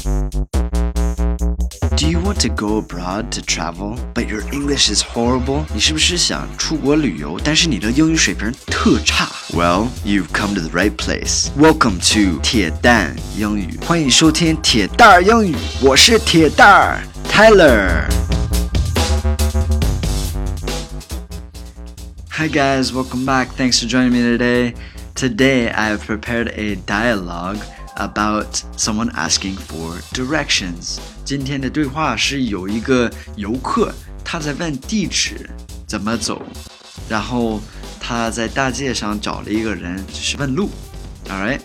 Do you want to go abroad to travel, but your English is horrible? 你是不是想出国旅游，但是你的英语水平特差？Well, you've come to the right place. Welcome to 铁蛋英语，欢迎收听铁蛋儿英语，我是铁蛋儿 Tyler。Hi guys, welcome back. Thanks for joining me today. Today I have prepared a dialogue about someone asking for directions. 今天的对话是有一个游客，他在问地址怎么走，然后他在大街上找了一个人，就是问路。All right,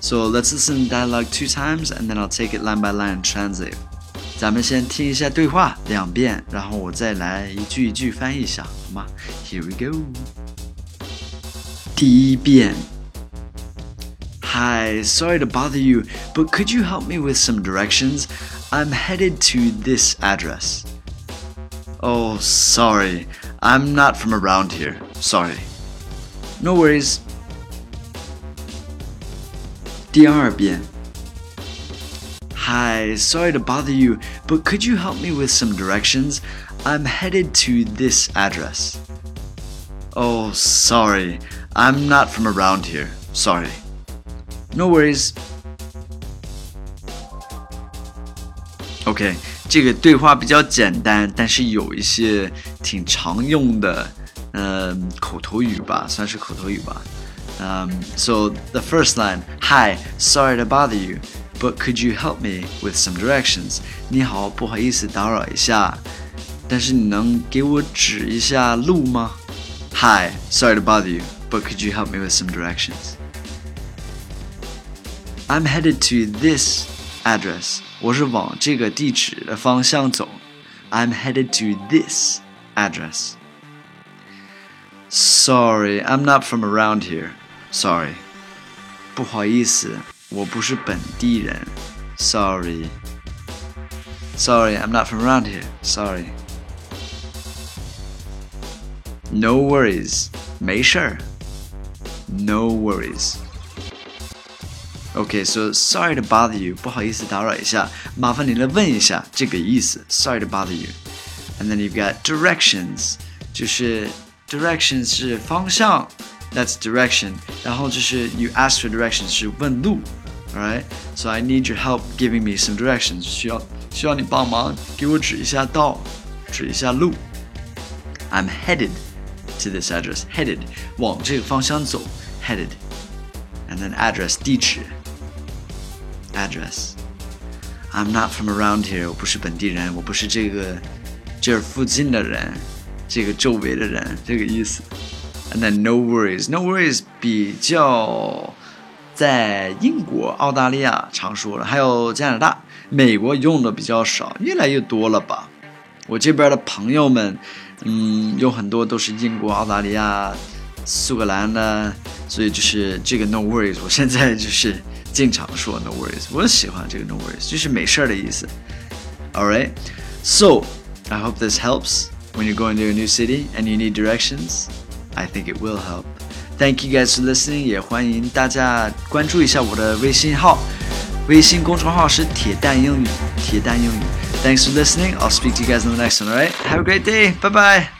so let's listen to dialogue two times, and then I'll take it line by line and translate. 咱们先听一下对话两遍，然后我再来一句一句翻译一下，好吗？Here we go. 第一遍。 Hi, sorry to bother you, but could you help me with some directions? I'm headed to this address. Oh, sorry. I'm not from around here. Sorry. No worries. 第二遍。Hi, sorry to bother you, but could you help me with some directions? I'm headed to this address. Oh, sorry. I'm not from around here. Sorry. No worries. OK，这个对话比较简单，但是有一些挺常用的，嗯，口头语吧，算是口头语吧。Um, so the first line, Hi, sorry to bother you, but could you help me with some directions? 你好，不好意思打扰一下，但是你能给我指一下路吗？Hi, sorry to bother you, but could you help me with some directions? I'm headed to this address. 我是往这个地址的方向走。I'm headed to this address. Sorry, I'm not from around here. Sorry. 不好意思，我不是本地人。Sorry. Sorry, I'm not from around here. Sorry. No worries. 没事儿。No worries. Okay, so sorry to bother you，不好意思打扰一下，麻烦你来问一下这个意思。Sorry to bother you. And then you've got directions，就是 directions 是方向，that's direction。然后就是 you ask for directions 是问路，alright? So I need your help giving me some directions，需要需要你帮忙给我指一下道，指一下路。I'm headed to this address. Headed 往这个方向走，headed. And then address 地址。 Address. I'm not from around here. 我不是本地人，我不是这个这儿附近的人，这个周围的人，这个意思。And then no worries, no worries 比较在英国、澳大利亚常说了，还有加拿大、美国用的比较少，越来越多了吧？我这边的朋友们，嗯，有很多都是英国、澳大利亚、苏格兰的，所以就是这个 no worries，我现在就是经常说 no worries，我喜欢这个 no worries，就是没事儿的意思。Alright, so I hope this helps when you're going to a new city and you need directions. I think it will help. Thank you guys for listening. 也欢迎大家关注一下我的微信号，微信公众号是铁蛋英语，铁蛋英语。Thanks for listening. I'll speak to you guys in the next one. Alright, have a great day. Bye bye.